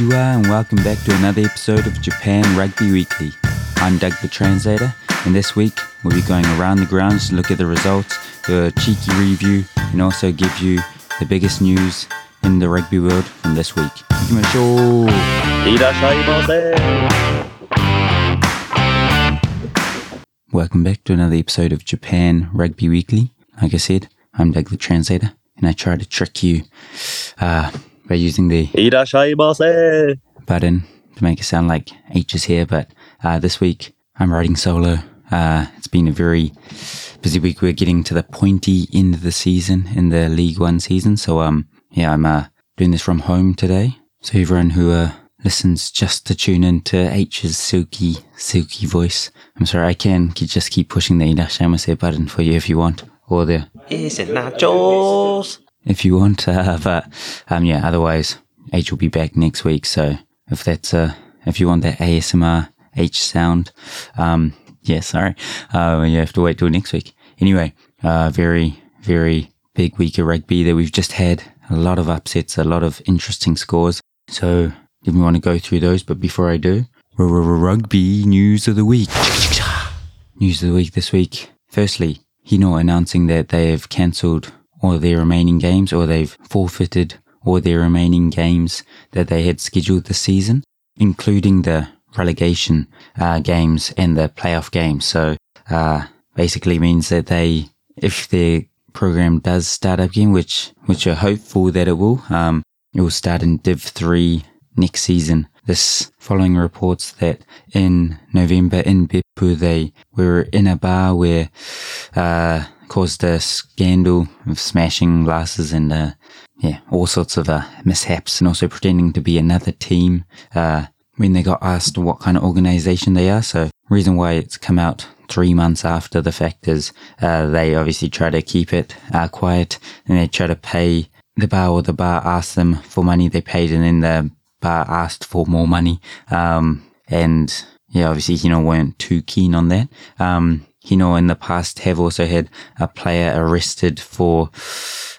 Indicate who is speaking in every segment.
Speaker 1: you and welcome back to another episode of Japan Rugby Weekly. I'm Doug the Translator, and this week we'll be going around the grounds to look at the results, do a cheeky review, and also give you the biggest news in the rugby world from this week. Welcome back to another episode of Japan Rugby Weekly. Like I said, I'm Doug the Translator, and I try to trick you. Uh, by using the button to make it sound like H is here. But uh, this week I'm writing solo. Uh, it's been a very busy week. We're getting to the pointy end of the season in the League One season. So um, yeah, I'm uh, doing this from home today. So everyone who uh, listens just to tune in to H's silky, silky voice. I'm sorry, I can just keep pushing the Irashaimase button for you if you want, or the
Speaker 2: Isn't that
Speaker 1: if you want. Uh, but um, yeah, otherwise H will be back next week. So if that's uh, if you want that ASMR H sound, um, yeah, sorry, uh, you have to wait till next week. Anyway, uh, very very big week of rugby that we've just had. A lot of upsets, a lot of interesting scores. So did we want to go through those? But before I do, rugby news of the week. News of the week this week. Firstly, Hino announcing that they have cancelled all their remaining games or they've forfeited all their remaining games that they had scheduled this season, including the relegation uh, games and the playoff games. So uh, basically means that they, if their program does start up again, which which are hopeful that it will, um, it will start in Div three next season. This following reports that in November in Beppu they were in a bar where uh, caused a scandal of smashing glasses and uh, yeah, all sorts of uh, mishaps, and also pretending to be another team uh, when they got asked what kind of organization they are. So, reason why it's come out three months after the fact is uh, they obviously try to keep it uh, quiet, and they try to pay the bar or the bar asked them for money they paid, and then the bar asked for more money. Um, and yeah, obviously Hino weren't too keen on that. Um, Hino in the past have also had a player arrested for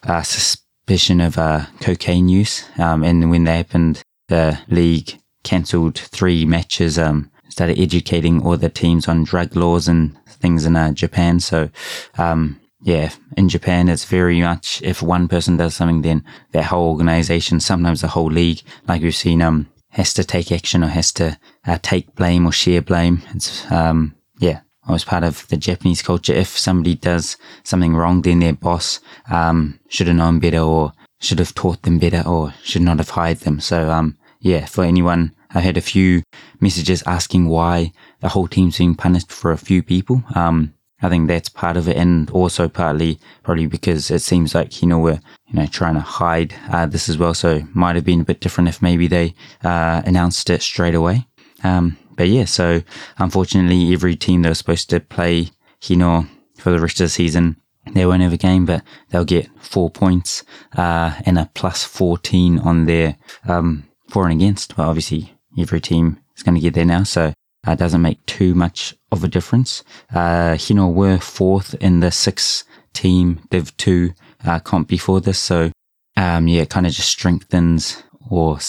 Speaker 1: uh, suspicion of uh, cocaine use. Um, and when that happened, the league cancelled three matches, um, started educating all the teams on drug laws and things in uh, Japan. So, um, yeah, in Japan, it's very much if one person does something, then that whole organization, sometimes the whole league, like we've seen, um, has to take action or has to uh, take blame or share blame. It's, um, yeah, always part of the Japanese culture. If somebody does something wrong, then their boss, um, should have known better or should have taught them better or should not have hired them. So, um, yeah, for anyone, I had a few messages asking why the whole team's being punished for a few people. Um, I think that's part of it, and also partly probably because it seems like you know we're you know trying to hide uh, this as well. So might have been a bit different if maybe they uh, announced it straight away. Um, but yeah, so unfortunately, every team that was supposed to play Hino for the rest of the season, they won't have a game, but they'll get four points uh, and a plus fourteen on their um, for and against. Well, obviously, every team is going to get there now, so uh, it doesn't make too much of a difference. Uh, Hino were fourth in the six team Div 2 uh, comp before this. So, um, yeah, it kind of just strengthens or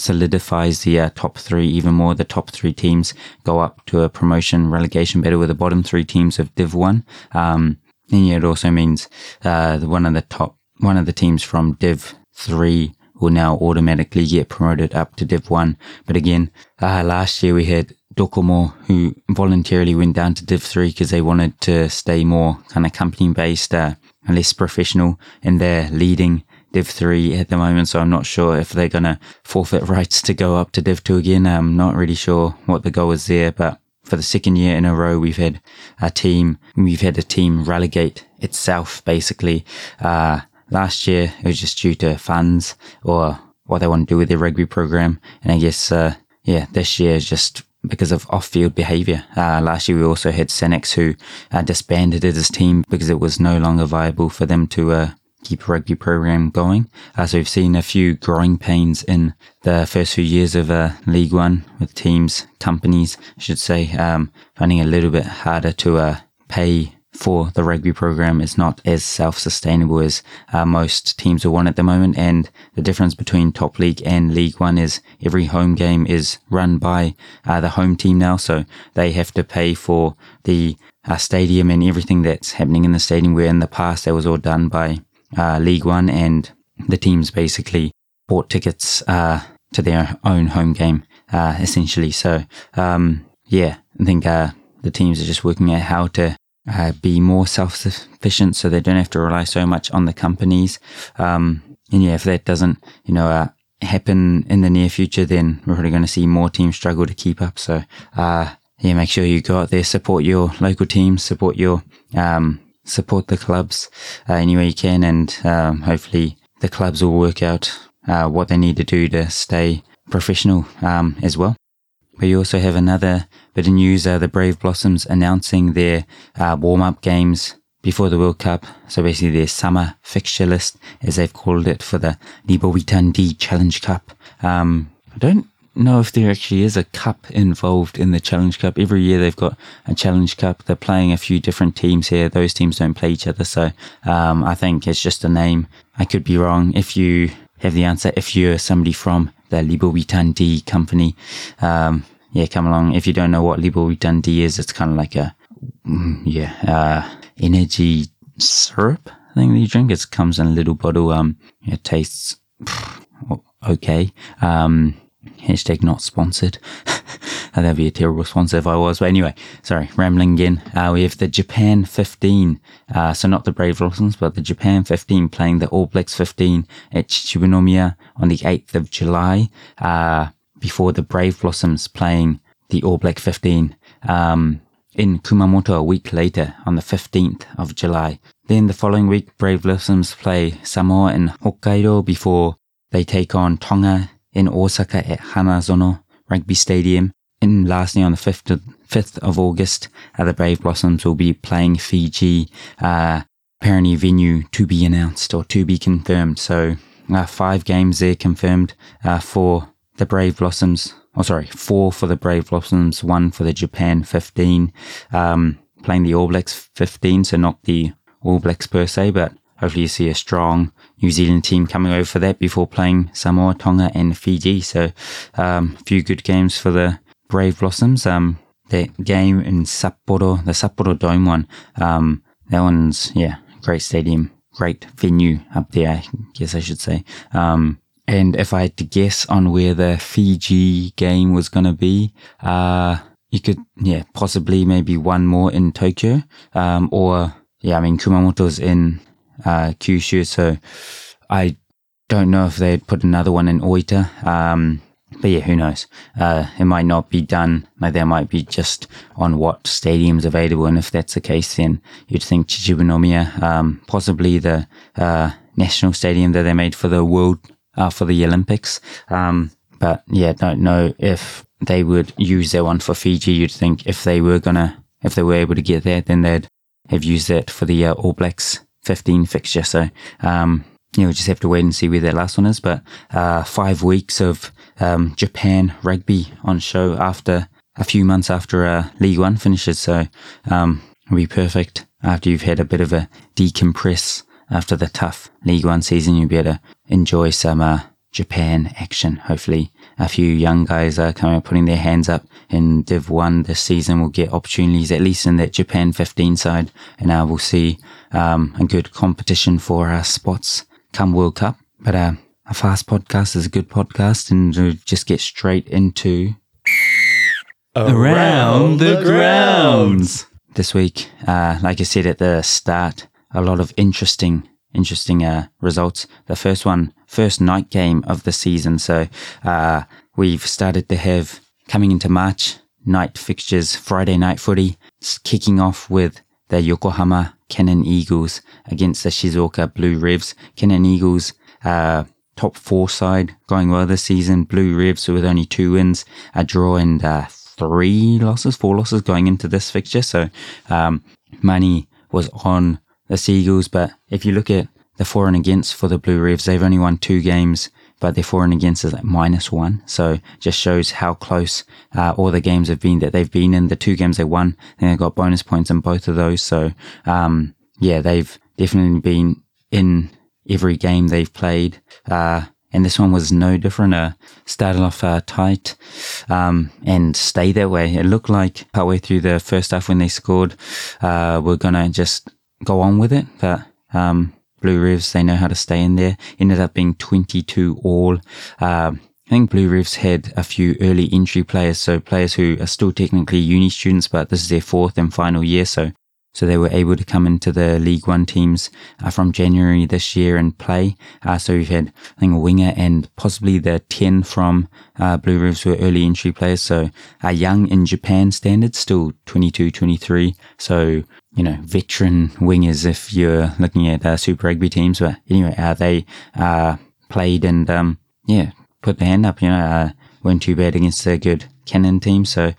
Speaker 1: solidifies the uh, top three even more. The top three teams go up to a promotion relegation battle with the bottom three teams of Div 1. Um, and yeah, it also means uh, one of the top, one of the teams from Div 3 will now automatically get promoted up to Div 1. But again, uh, last year we had Docomo who voluntarily went down to Div 3 because they wanted to stay more kind of company based, uh, less professional and they're leading Div 3 at the moment. So I'm not sure if they're going to forfeit rights to go up to Div 2 again. I'm not really sure what the goal is there, but for the second year in a row, we've had a team, we've had a team relegate itself basically. Uh, last year it was just due to funds or what they want to do with their rugby program. And I guess, uh, yeah, this year is just because of off-field behaviour. Uh, last year we also had Sanix who uh, disbanded his team because it was no longer viable for them to uh, keep a rugby program going. Uh, so we've seen a few growing pains in the first few years of uh, League One with teams, companies, I should say, um, finding a little bit harder to uh, pay for the rugby program is not as self-sustainable as uh, most teams are one at the moment. And the difference between top league and league one is every home game is run by uh, the home team now. So they have to pay for the uh, stadium and everything that's happening in the stadium where in the past that was all done by uh, league one and the teams basically bought tickets uh, to their own home game uh, essentially. So um, yeah, I think the teams are just working out how to uh, be more self-sufficient so they don't have to rely so much on the companies. Um, and yeah, if that doesn't, you know, uh, happen in the near future, then we're probably going to see more teams struggle to keep up. So, uh, yeah, make sure you go out there, support your local teams, support your, um, support the clubs, uh, any way you can. And, um, hopefully the clubs will work out, uh, what they need to do to stay professional, um, as well. We also have another bit of news, uh, the Brave Blossoms announcing their uh, warm-up games before the World Cup. So basically their summer fixture list, as they've called it, for the Libo D Challenge Cup. Um, I don't know if there actually is a cup involved in the Challenge Cup. Every year they've got a Challenge Cup. They're playing a few different teams here. Those teams don't play each other. So um, I think it's just a name. I could be wrong. If you have the answer, if you're somebody from the Libo D company. Um, yeah, come along. If you don't know what Libo D is, it's kind of like a, mm, yeah, uh, energy syrup thing that you drink. It comes in a little bottle. Um, it tastes okay. Um, hashtag not sponsored. That'd be a terrible sponsor if I was. But anyway, sorry, rambling again. Uh, we have the Japan 15. Uh, so not the Brave Blossoms, but the Japan 15 playing the All Blacks 15 at Chichibunomiya on the 8th of July, uh, before the Brave Blossoms playing the All Black 15, um, in Kumamoto a week later on the 15th of July. Then the following week, Brave Blossoms play Samoa in Hokkaido before they take on Tonga in Osaka at Hanazono Rugby Stadium. And lastly, on the 5th of, 5th of August, uh, the Brave Blossoms will be playing Fiji, uh, apparently venue to be announced or to be confirmed. So, uh, five games there confirmed, uh, for the Brave Blossoms. Oh, sorry, four for the Brave Blossoms, one for the Japan 15, um, playing the All Blacks 15. So not the All Blacks per se, but hopefully you see a strong New Zealand team coming over for that before playing Samoa, Tonga and Fiji. So, um, a few good games for the Brave Blossoms. Um, that game in Sapporo, the Sapporo Dome one, um, that one's, yeah, great stadium, great venue up there, I guess I should say. Um, and if I had to guess on where the Fiji game was going to be, uh, you could, yeah, possibly maybe one more in Tokyo, um, or, yeah, I mean, Kumamoto's in, uh, Kyushu, so I don't know if they'd put another one in Oita. Um, but yeah, who knows? Uh, it might not be done. Like there might be just on what stadium's available. And if that's the case, then you'd think Chichibunomiya, um, possibly the, uh, national stadium that they made for the world, uh, for the Olympics. Um, but yeah, don't know if they would use that one for Fiji. You'd think if they were gonna, if they were able to get that, then they'd have used that for the uh, All Blacks 15 fixture. So, um, you know, just have to wait and see where that last one is. But uh, five weeks of um, Japan rugby on show after a few months after uh, League One finishes. So um, it'll be perfect after you've had a bit of a decompress after the tough League One season. You'll be able to enjoy some uh, Japan action. Hopefully, a few young guys are coming up, putting their hands up in Div 1 this season will get opportunities, at least in that Japan 15 side. And uh, we'll see um, a good competition for our spots come World Cup. But uh, a fast podcast is a good podcast, and we'll just get straight into
Speaker 2: Around the grounds.
Speaker 1: this week. Uh, like I said at the start, a lot of interesting, interesting uh, results. The first one, first night game of the season. So uh, we've started to have coming into March night fixtures, Friday night footy, kicking off with the Yokohama Canon Eagles against the Shizuoka Blue Revs. Canon Eagles, uh, top four side going well this season. Blue Revs with only two wins, a draw and uh, three losses, four losses going into this fixture. So um, money was on the Seagulls, but if you look at the for and against for the Blue Revs, they've only won two games but their for and against is minus one. So just shows how close uh, all the games have been that they've been in. The two games they won, and they got bonus points in both of those. So um, yeah, they've definitely been in every game they've played. Uh, and this one was no different. Uh, started off uh, tight um, and stayed that way. It looked like partway through the first half when they scored, uh, we're gonna just go on with it, but um, Blue Revs they know how to stay in there. Ended up being 22 all. Um, I think Blue Revs had a few early entry players, so players who are still technically uni students, but this is their fourth and final year, so so they were able to come into the League One teams uh, from January this year and play. Uh, so we've had, I think, a winger and possibly the 10 from uh, Blue Revs were early entry players. So uh, young in Japan standards, still 22, 23. So, you know, veteran wingers if you're looking at uh, Super Rugby teams. But anyway, uh, they played and, um, yeah, put the hand up, you know, weren't too bad against a good Canon team. So,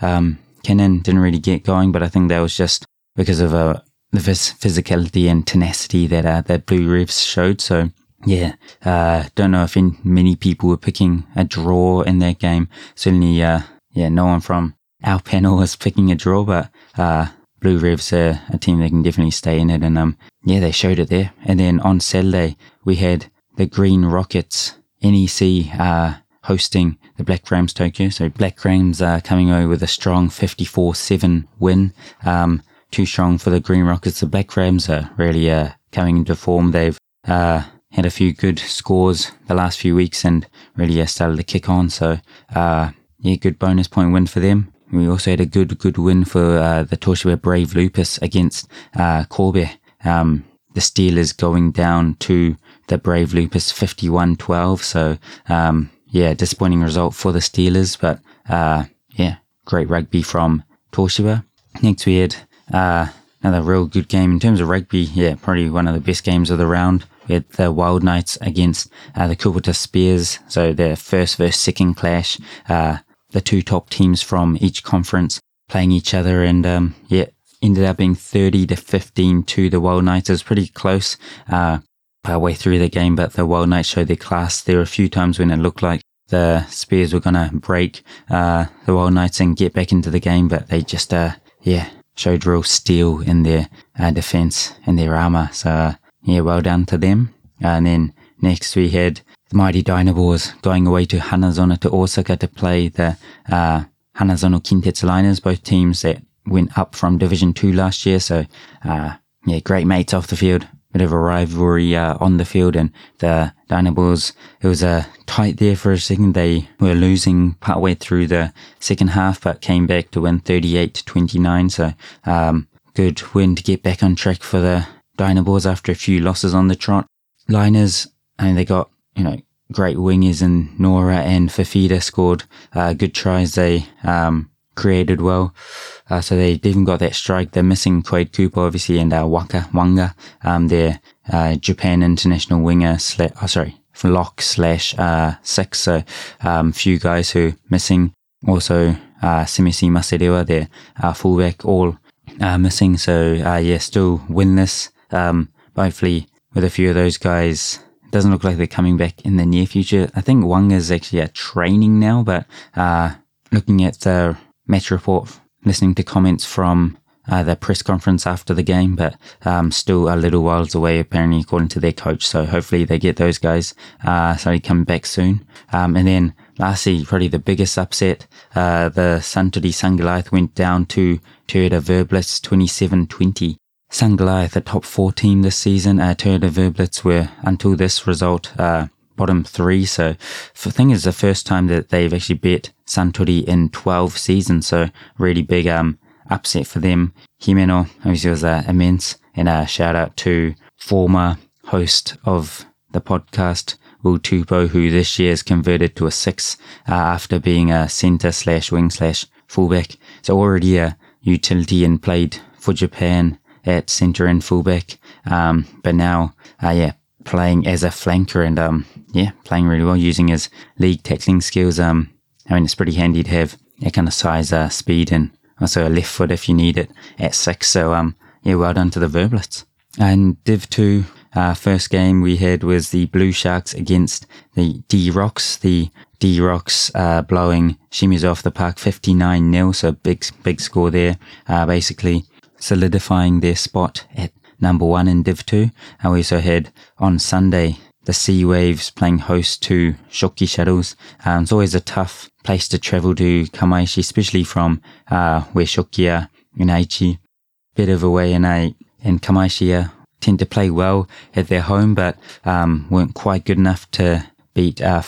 Speaker 1: um, Canon didn't really get going, but I think that was just because of uh, the physicality and tenacity that uh, that Blue Revs showed. So yeah, uh, don't know if in, many people were picking a draw in that game. Certainly, uh, yeah, no one from our panel was picking a draw, but uh, Blue Revs are a team that can definitely stay in it, and um, yeah, they showed it there. And then on Saturday we had the Green Rockets NEC uh, hosting the Black Rams Tokyo. So Black Rams are coming away with a strong 54-7 win. Um, too strong for the Green Rockets. The Black Rams are really uh, coming into form. They've uh, had a few good scores the last few weeks and really uh, started to kick on. So, uh, yeah, good bonus point win for them. We also had a good, good win for uh, the Toshiba Brave Lupus against uh, Kobe. Um, the Steelers going down to the Brave Lupus 51-12. So, um, yeah, disappointing result for the Steelers, but, uh, yeah, great rugby from Toshiba. Next we had uh, another real good game in terms of rugby. Yeah, probably one of the best games of the round. We had the Wild Knights against uh, the Kubota Spears. So their first versus second clash. Uh, the two top teams from each conference playing each other. And, um, yeah, ended up being 30 to 15 to the Wild Knights. It was pretty close, uh, way through the game, but the Wild Knights showed their class. There were a few times when it looked like the Spears were to break, uh, the Wild Knights and get back into the game, but they just, uh, yeah, showed real steel in their uh, defense and their armor. So, yeah, well done to them. And then next we had the mighty Dynaboars going away to Hanazono to Osaka to play the uh, Hanazono Kintetsu Liners, both teams that went up from Division 2 last year. So, uh, yeah, great mates off the field bit of a rivalry uh, on the field, and the Dynaboars, it was uh, tight there for a second. They were losing partway through the second half, but came back to win 38 to 29. So, um, good win to get back on track for the Dynaboars after a few losses on the trot. Liners, and they got, you know, great wingers in Nora and Fafita scored uh, good tries. They um, created well. Uh, so they even got that strike. They're missing Quade Cooper, obviously, and uh, Waka Wanga. Um, their uh, Japan international winger, sla- oh, sorry, lock slash uh, six. So um, few guys who missing. Also, uh, Semisi Masirewa, their uh, fullback, all uh, missing. So uh, yeah, still winless. Um, hopefully, with a few of those guys, doesn't look like they're coming back in the near future. I think Wanga is actually a training now, but uh, looking at the match report, listening to comments from uh, the press conference after the game, but um, still a little whiles away, apparently, according to their coach. So hopefully they get those guys uh, starting coming back soon. Um, and then lastly, probably the biggest upset, uh, the Suntory Sungoliath went down to Toyota Verblitz 27-20. Sungoliath, the top four team this season, uh, Toyota Verblitz were, until this result, uh, bottom three. So the thing is the first time that they've actually bet Suntory in 12 seasons. So really big, um, upset for them. Himeno obviously was uh, immense and a shout out to former host of the podcast, Will Tupou, who this year has converted to a six uh, after being a center slash wing slash fullback. So already a utility and played for Japan at center and fullback. Um, but now, uh, yeah, playing as a flanker and, um, yeah, playing really well using his league tackling skills. Um, I mean, it's pretty handy to have that kind of size, uh, speed and also a left foot if you need it at six. So, um, yeah, well done to the Verblitz. And Div 2, Uh, first game we had was the Blue Sharks against the D Rocks. The D Rocks uh, blowing Shimizu off the park 59 0, so big, big score there. Uh, basically solidifying their spot at number one in Div 2. And we also had on Sunday the Sea Waves playing host to Shokki Shuttles. Um, it's always a tough place to travel to Kamaishi, especially from uh, where Shokki are in Aichi. Bit of a way in, a, in Kamaishi tend to play well at their home, but um, weren't quite good enough to beat uh,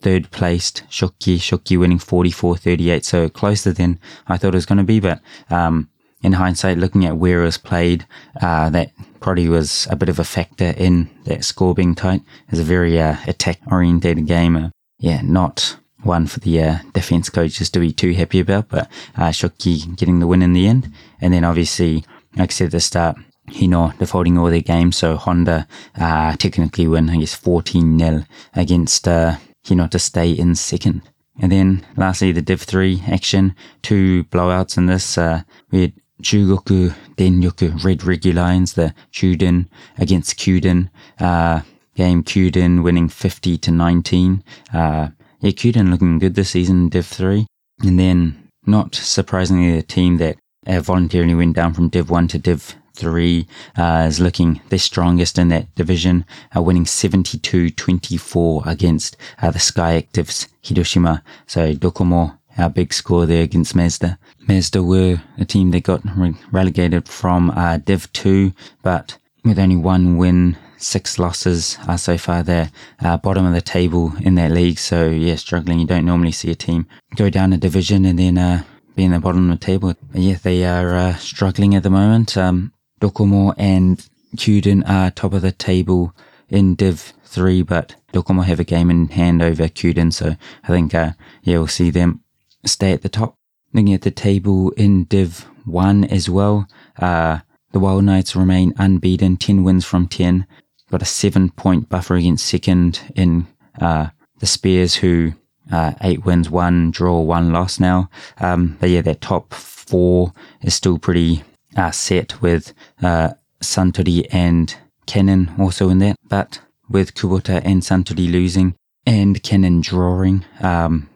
Speaker 1: third placed Shokki. Shokki winning 44-38, so closer than I thought it was going to be, but um, in hindsight, looking at where it was played, uh, that probably was a bit of a factor in that score being tight. It's a very uh, attack orientated game. Uh, yeah, not one for the uh, defense coaches to be too happy about, but uh, Shokki getting the win in the end. And then obviously, like I said at the start, Hino defaulting all their games, so Honda uh, technically win, I guess, 14 0 against uh, Hino to stay in second. And then lastly, the Div 3 action, two blowouts in this. Uh, we had Chugoku Denryoku Red Regulions, the Chuden against Kyuden. Uh, game Kyuden winning 50 to 19. Uh, yeah, Kyuden looking good this season, Div 3. And then, not surprisingly, the team that uh, voluntarily went down from Div 1 to Div 3 uh, is looking the strongest in that division, uh, winning 72-24 against uh, the Sky Actives Hiroshima. So Docomo, our big score there against Mazda. Mazda were a team that got re- relegated from uh, Div 2, but with only one win, six losses uh, so far. They're uh, bottom of the table in that league. So yeah, struggling. You don't normally see a team go down a division and then uh, be in the bottom of the table. But yeah, they are uh, struggling at the moment. Um, Docomo and Kyuden are top of the table in Div 3, but Docomo have a game in hand over Kyuden. So I think, uh, yeah, we'll see them stay at the top. Looking at the table in Div 1 as well, uh, the Wild Knights remain unbeaten, 10 wins from 10. Got a seven point buffer against second in uh, the Spears, who uh, eight wins, one draw, one loss now. Um, but yeah, that top four is still pretty uh, set with uh, and Canon also in that. But with Kubota and Suntory losing and Canon drawing, um,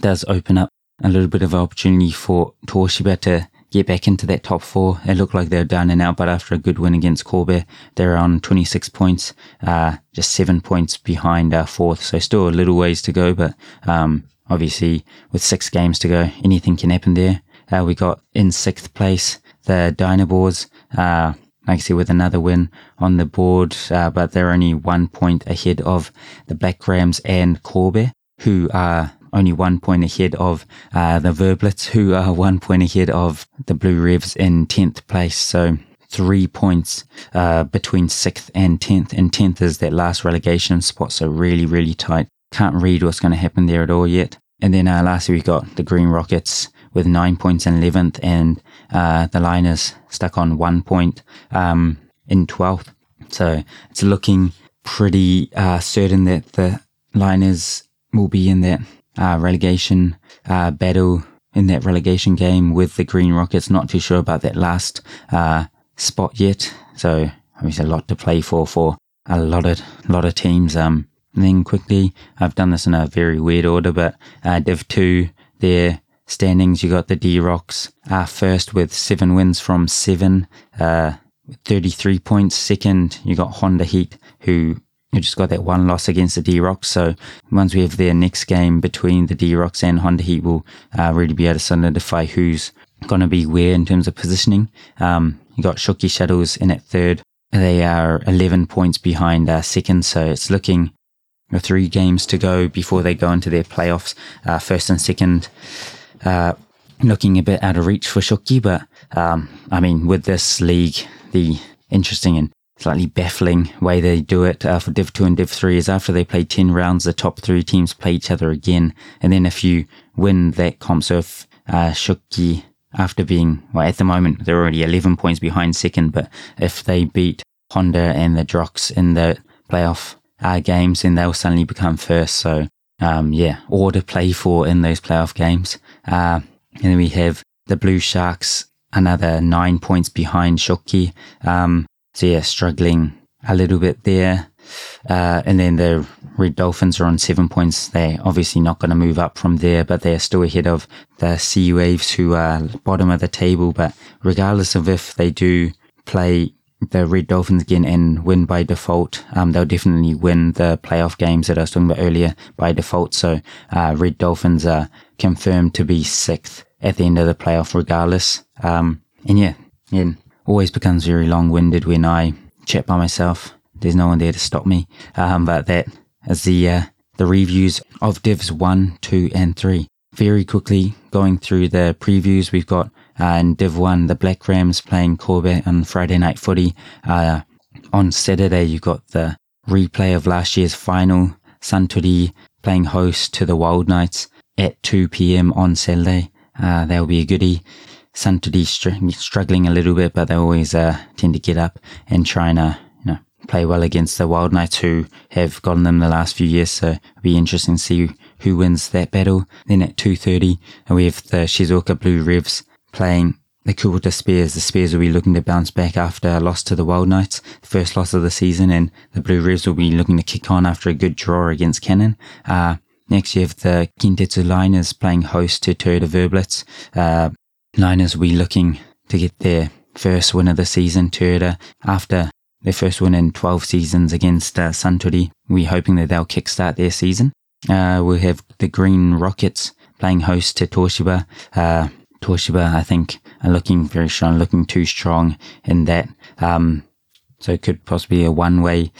Speaker 1: does open up a little bit of opportunity for Toshiba to get back into that top four. It looked like they were down and out, but after a good win against Kobe, they're on 26 points, uh, just seven points behind uh, fourth. So still a little ways to go, but um, obviously with six games to go, anything can happen there. Uh, we got in sixth place the Dynaboars, uh, like I said, with another win on the board, uh, but they're only one point ahead of the Black Rams and Kobe, who are only one point ahead of uh, the Verblitz, who are one point ahead of the Blue Revs in 10th place. So three points uh, between 6th and 10th. And 10th is that last relegation spot, so really, really tight. Can't read what's going to happen there at all yet. And then uh, lastly, we've got the Green Rockets with nine points in 11th, and uh, the Liners stuck on one point um, in 12th. So it's looking pretty uh, certain that the Liners will be in that uh, relegation uh, battle in that relegation game with the Green Rockets. Not too sure about that last uh, spot yet. So obviously a lot to play for for a lot of lot of teams. Um, then quickly, I've done this in a very weird order, but uh, Div two, their standings, you got the D Rocks uh, first with seven wins from seven, uh, 33 points. Second, you got Honda Heat, who who just got that one loss against the D-Rocks. So once we have their next game between the D-Rocks and Honda Heat, we'll uh, really be able to solidify who's going to be where in terms of positioning. Um, you got Shokki Shuttles in at third. They are 11 points behind uh, second, so it's looking three games to go before they go into their playoffs. Uh, first and second, uh, looking a bit out of reach for Shokki, but um, I mean, with this league, the interesting and slightly baffling way they do it uh, for Div 2 and Div 3 is after they play 10 rounds, the top three teams play each other again. And then if you win that comp, so if uh, Shokki, after being, well, at the moment, they're already 11 points behind second, but if they beat Honda and the D-Rocks in the playoff uh, games, then they'll suddenly become first. So, um, yeah, all to play for in those playoff games. Uh, and then we have the Blue Sharks, another nine points behind Shokki. Um, so yeah, struggling a little bit there. Uh, and then the Red Dolphins are on seven points. They're obviously not going to move up from there, but they're still ahead of the Sea Waves, who are bottom of the table. But regardless of if they do play the Red Dolphins again and win by default, um, they'll definitely win the playoff games that I was talking about earlier by default. So, uh, Red Dolphins are confirmed to be sixth at the end of the playoff regardless. Um, and yeah, it always becomes very long winded when I chat by myself. There's no one there to stop me. Um, but that is the, uh, the reviews of divs one, two, and three. Very quickly going through the previews, we've got uh, in Div 1, the Black Rams playing Kobe on Friday Night Footy. Uh, on Saturday, you've got the replay of last year's final, Suntory playing host to the Wild Knights at 2 p.m. on Saturday. Uh, that'll be a goodie. Suntory str- struggling a little bit, but they always uh, tend to get up and try and uh, you know play well against the Wild Knights, who have gotten them the last few years. So it'll be interesting to see who wins that battle. Then at 2.30, we have the Shizuoka Blue Revs playing the Kubota Spears. The Spears will be looking to bounce back after a loss to the Wild Knights, the first loss of the season, and the Blue Revs will be looking to kick on after a good draw against Canon. Uh, next you have the Kintetsu Liners playing host to Toyota Verblitz. Uh, Liners will be looking to get their first win of the season. Toyota, after their first win in 12 seasons against uh, Suntory, we're hoping that they'll kickstart their season. Uh, we'll have the Green Rockets playing host to Toshiba. Uh, Toshiba, I think, are looking very strong, looking too strong in that. Um, so it could possibly be a one-way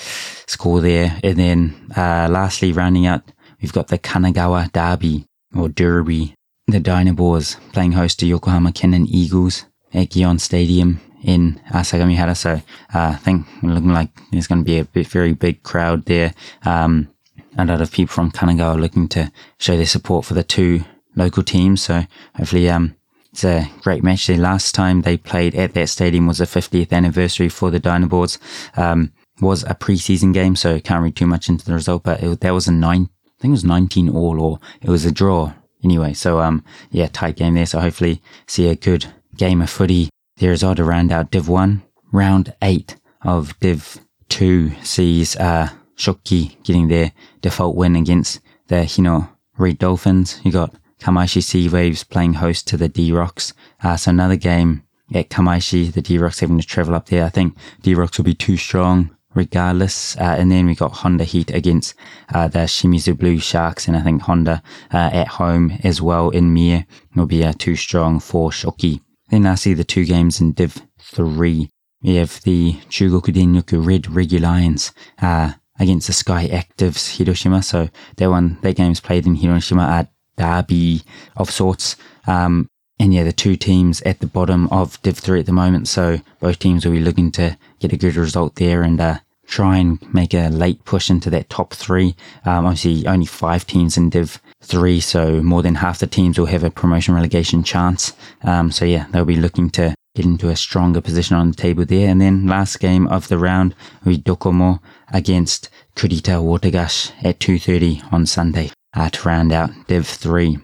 Speaker 1: score there. And then, uh, lastly, rounding out, we've got the Kanagawa Derby or Derby. The Dynaboars playing host to Yokohama Canon Eagles at Gion Stadium in uh, Sagamihara. So uh, I think looking like there's going to be a very big crowd there. Um, a lot of people from Kanagawa looking to show their support for the two local teams. So hopefully, um, it's a great match. The last time they played at that stadium was the 50th anniversary for the Dynaboars. Um, was a preseason game, so can't read too much into the result, but it, that was a nine, I think it was 19 all or it was a draw anyway. So, um, yeah, tight game there. So hopefully see a good game of footy there as well to round out Div 1. Round 8 of Div 2 sees, uh, Shokki getting their default win against the Hino Red Dolphins. You got Kamaishi Sea Waves playing host to the D-Rocks. Uh, so another game at Kamaishi, the D-Rocks having to travel up there. I think D-Rocks will be too strong regardless. Uh, and then we got Honda Heat against uh, the Shimizu Blue Sharks, and I think Honda uh, at home as well in Mie will be uh, too strong for Shokki. Then I see the two games in Div 3. We have the Chugoku Denryoku Red Regulions uh, against the Sky Actives Hiroshima. So that one, that game's played in Hiroshima at derby of sorts. Um, and yeah, the two teams at the bottom of Div 3 at the moment. So both teams will be looking to get a good result there and uh, try and make a late push into that top three. Um, obviously, only five teams in Div 3, so more than half the teams will have a promotion relegation chance. Um, so yeah, they'll be looking to get into a stronger position on the table there. And then last game of the round, we Docomo against Kurita Watergush at 2.30 on Sunday uh, to round out Div 3.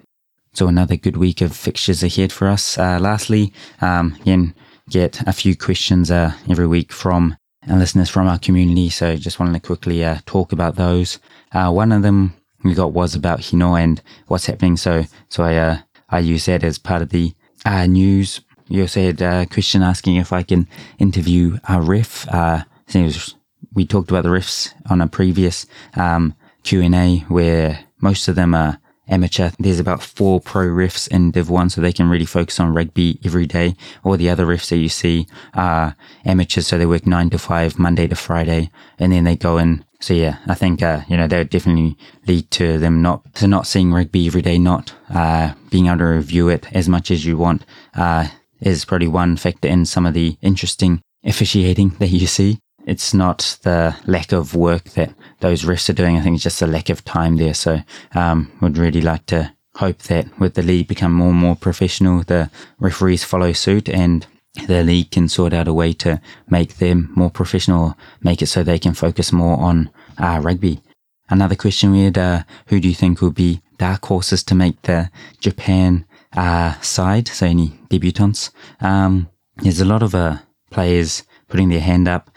Speaker 1: So another good week of fixtures ahead for us. Uh, lastly, um, again, get a few questions uh, every week from our listeners from our community. So just wanted to quickly uh, talk about those. Uh, one of them we got was about Hino and what's happening. So so I uh, I use that as part of the uh, news. You also had question asking if I can interview a ref. Uh, we talked about the refs on a previous um, Q and A where most of them are amateur. There's about four pro refs in Div 1, so they can really focus on rugby every day. All the other refs that you see are amateurs, so they work nine to five, Monday to Friday, and then they go in. So yeah, I think, uh, you know, that would definitely lead to them not, to not seeing rugby every day, not, uh, being able to review it as much as you want, uh, is probably one factor in some of the interesting officiating that you see it's not the lack of work that those refs are doing. I think it's just a lack of time there. So, um, would really like to hope that with the league become more and more professional, the referees follow suit and the league can sort out a way to make them more professional, make it so they can focus more on uh, rugby. Another question we had, uh, who do you think will be dark horses to make the Japan uh, side? So any debutants? Um, there's a lot of uh, players putting their hand up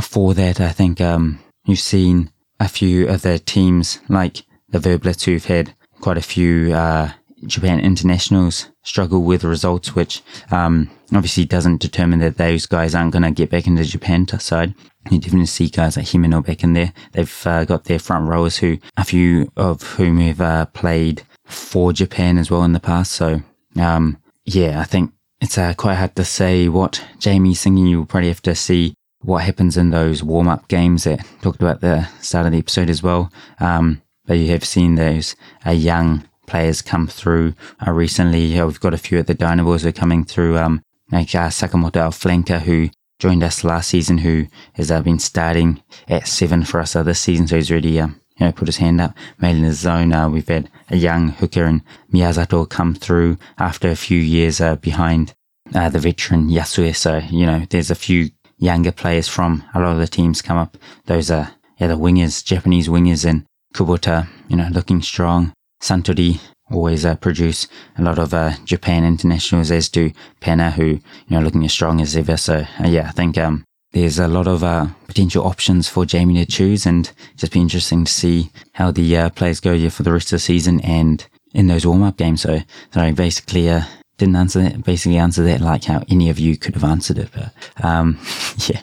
Speaker 1: for that, I think um, you've seen a few of the teams like the Verblitz who've had quite a few uh, Japan internationals struggle with results, which um, obviously doesn't determine that those guys aren't going to get back into Japan side. You definitely see guys like Himeno back in there. They've uh, got their front rowers who, a few of whom have uh, played for Japan as well in the past. So, um, yeah, I think it's uh, quite hard to say what Jamie's thinking. You'll probably have to see what happens in those warm up games that talked about the start of the episode as well. Um, but you have seen those uh, young players come through uh, recently. Uh, we've got a few at the Dynaboars who are coming through, um, like uh, Sakamoto Flanker, who joined us last season, who has uh, been starting at seven for us uh, this season. So he's already, um, you know, put his hand up, made in his zone. We've had a young hooker and Miyazato come through after a few years behind uh, the veteran Yasue. So, you know, there's a few younger players from a lot of the teams come up. Those are, yeah, the wingers, Japanese wingers and Kubota, you know, looking strong. Suntory always uh, produce a lot of uh, Japan internationals, as do Penna, who you know looking as strong as ever. So uh, yeah, I think um, there's a lot of uh, potential options for Jamie to choose, and just be interesting to see how the uh, players go here for the rest of the season and in those warm up games. So sorry, basically. Uh, didn't answer it, basically answer that like how any of you could have answered it, but, um, yeah.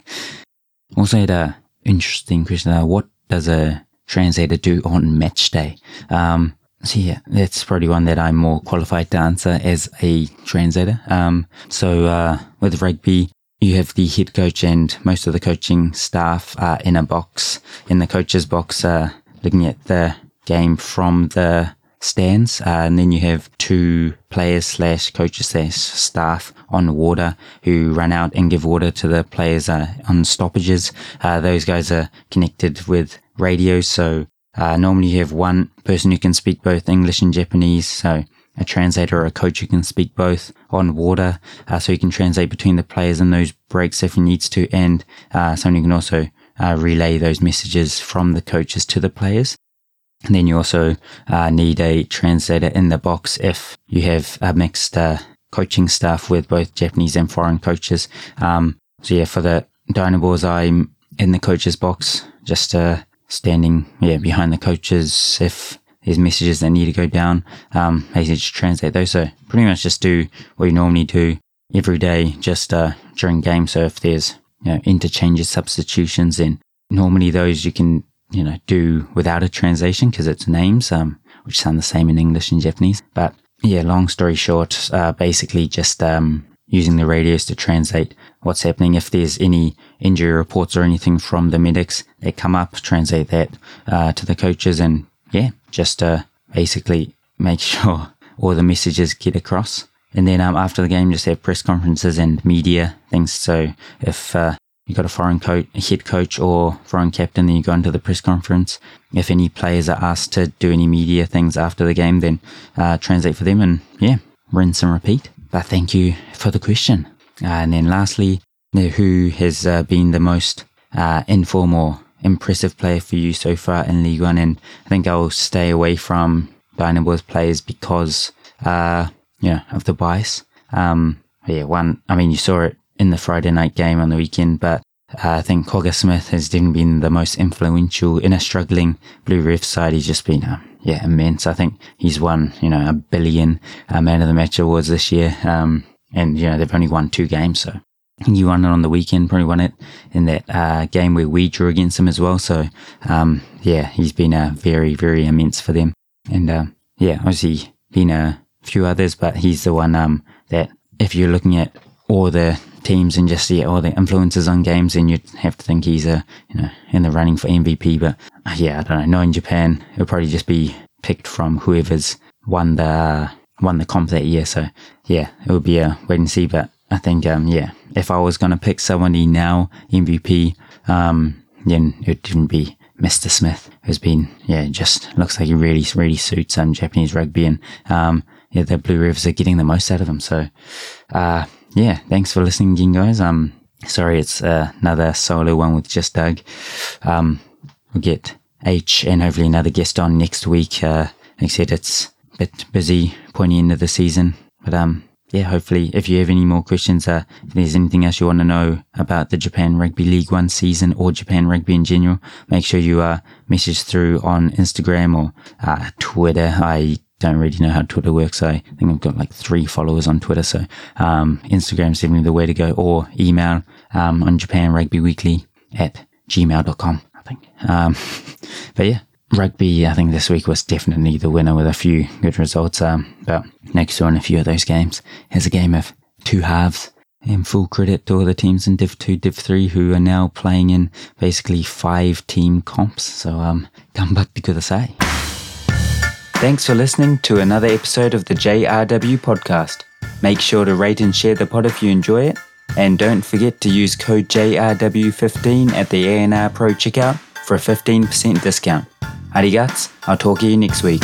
Speaker 1: Also had a interesting question. what does a translator do on match day? Um, so yeah, that's probably one that I'm more qualified to answer as a translator. Um, so uh, with rugby, you have the head coach and most of the coaching staff are in a box in the coach's box, uh, looking at the game from the stands, uh, and then you have two players slash coaches slash staff on water who run out and give water to the players uh, on stoppages. Uh, those guys are connected with radios, so uh, normally you have one person who can speak both English and Japanese, so a translator or a coach who can speak both on water, uh, so you can translate between the players in those breaks if he needs to, and uh, someone who can also relay those messages from the coaches to the players. And then you also uh, need a translator in the box if you have a mixed uh, coaching staff with both Japanese and foreign coaches. Um, so yeah, for the Dynaboars, I'm in the coach's box just uh, standing yeah behind the coaches if there's messages that need to go down. Um, basically just translate those. So pretty much just do what you normally do every day, just uh, during game. So if there's you know interchanges, substitutions, then normally those you can you know do without a translation because it's names, um, which sound the same in English and Japanese. But yeah, long story short, uh, basically just um, using the radios to translate what's happening. If there's any injury reports or anything from the medics, they come up, translate that uh, to the coaches, and yeah, just uh, basically make sure all the messages get across. And then um, after the game, just have press conferences and media things. So if uh, you got a foreign coach, a head coach or foreign captain, then you go into the press conference. If any players are asked to do any media things after the game, then uh, translate for them and yeah, rinse and repeat. But thank you for the question. Uh, and then lastly, who has uh, been the most uh, informal, impressive player for you so far in League One? And I think I'll stay away from Dynaboars players because, uh, you know, of the bias. Um, yeah, one, I mean, you saw it in the Friday night game on the weekend, but uh, I think Kwagga Smith has definitely been the most influential in a struggling Blue Rev side. He's just been, uh, yeah, immense. I think he's won, you know, a billion uh, man of the match awards this year. Um, and, you know, they've only won two games. So he won it on the weekend, probably won it in that uh, game where we drew against him as well. So, um, yeah, he's been uh, very, very immense for them. And, uh, yeah, obviously been a few others, but he's the one um, that if you're looking at all the teams and just see all the influences on games, then you'd have to think he's a you know in the running for MVP. But uh, yeah, I don't know. Knowing Japan, it'll probably just be picked from whoever's won the won the comp that year. So yeah, it would be a wait and see. But I think um yeah, if I was gonna pick somebody now MVP, um then it wouldn't be Mr. Smith, who's been yeah just looks like he really really suits um Japanese rugby and um yeah the Blue Revs are getting the most out of him. So uh yeah, thanks for listening again, guys. Um, sorry, it's uh, another solo one with just Doug. Um, we'll get H and hopefully another guest on next week. Uh, like I said, it's a bit busy pointy end of the season, but um, yeah, hopefully, if you have any more questions, uh, if there's anything else you want to know about the Japan Rugby League One season or Japan Rugby in general, make sure you uh, message through on Instagram or uh, Twitter. I don't really know how Twitter works. I think I've got like three followers on Twitter. So um, is definitely the way to go or email um, on Japan Rugby Weekly at gmail.com, I think. Um, but yeah, rugby, I think this week was definitely the winner with a few good results. Um, but next on a few of those games, is a game of two halves. And full credit to all the teams in Div 2, Div 3 who are now playing in basically five team comps. So, um, gambatti kudasai. Thanks for listening to another episode of the JRW podcast. Make sure to rate and share the pod if you enjoy it. And don't forget to use code JRW15 at the ANR Pro checkout for a 15% discount. Arigats, I'll talk to you next week.